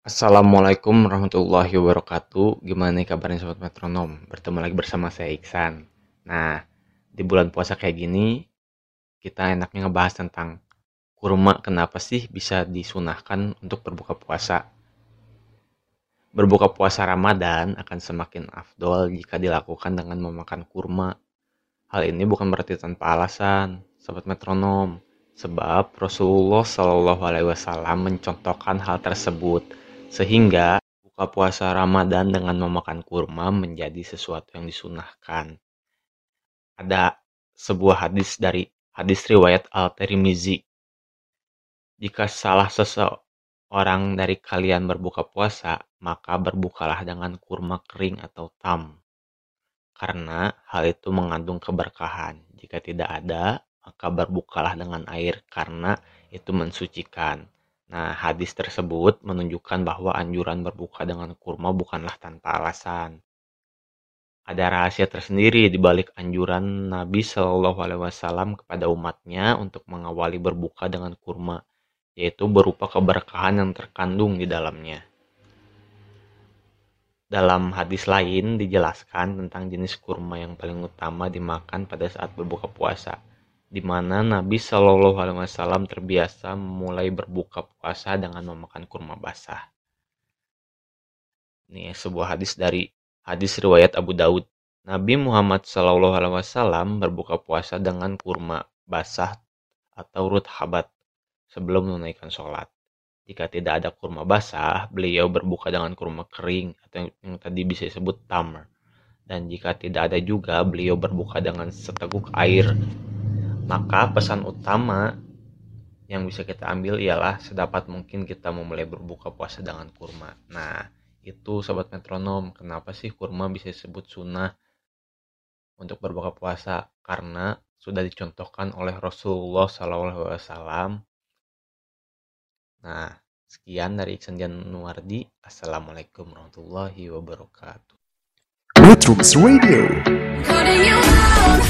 Assalamualaikum warahmatullahi wabarakatuh. Gimana kabarnya sobat metronom? Bertemu lagi bersama saya Iksan. Nah, di bulan puasa kayak gini, kita enaknya ngebahas tentang kurma kenapa sih bisa disunahkan untuk berbuka puasa. Berbuka puasa Ramadan akan semakin afdol jika dilakukan dengan memakan kurma. Hal ini bukan berarti tanpa alasan, sobat metronom. Sebab Rasulullah Shallallahu Alaihi Wasallam mencontohkan hal tersebut sehingga buka puasa Ramadan dengan memakan kurma menjadi sesuatu yang disunahkan. Ada sebuah hadis dari hadis riwayat Al-Tirmizi. Jika salah seseorang dari kalian berbuka puasa, maka berbukalah dengan kurma kering atau tam. Karena hal itu mengandung keberkahan. Jika tidak ada, maka berbukalah dengan air karena itu mensucikan. Nah, hadis tersebut menunjukkan bahwa anjuran berbuka dengan kurma bukanlah tanpa alasan. Ada rahasia tersendiri di balik anjuran Nabi Shallallahu Alaihi Wasallam kepada umatnya untuk mengawali berbuka dengan kurma, yaitu berupa keberkahan yang terkandung di dalamnya. Dalam hadis lain dijelaskan tentang jenis kurma yang paling utama dimakan pada saat berbuka puasa, di mana Nabi Shallallahu Alaihi Wasallam terbiasa memulai berbuka puasa dengan memakan kurma basah. Ini sebuah hadis dari hadis riwayat Abu Daud. Nabi Muhammad Shallallahu Alaihi Wasallam berbuka puasa dengan kurma basah atau ruthabat sebelum menunaikan sholat. Jika tidak ada kurma basah, beliau berbuka dengan kurma kering atau yang tadi bisa disebut tamar. Dan jika tidak ada juga, beliau berbuka dengan seteguk air. Maka pesan utama yang bisa kita ambil ialah sedapat mungkin kita memulai berbuka puasa dengan kurma. Nah, itu sobat metronom, kenapa sih kurma bisa disebut sunnah untuk berbuka puasa? Karena sudah dicontohkan oleh Rasulullah SAW Nah, sekian dari Iksan Januardi. Assalamualaikum warahmatullahi wabarakatuh. Metrums Radio Calling you out.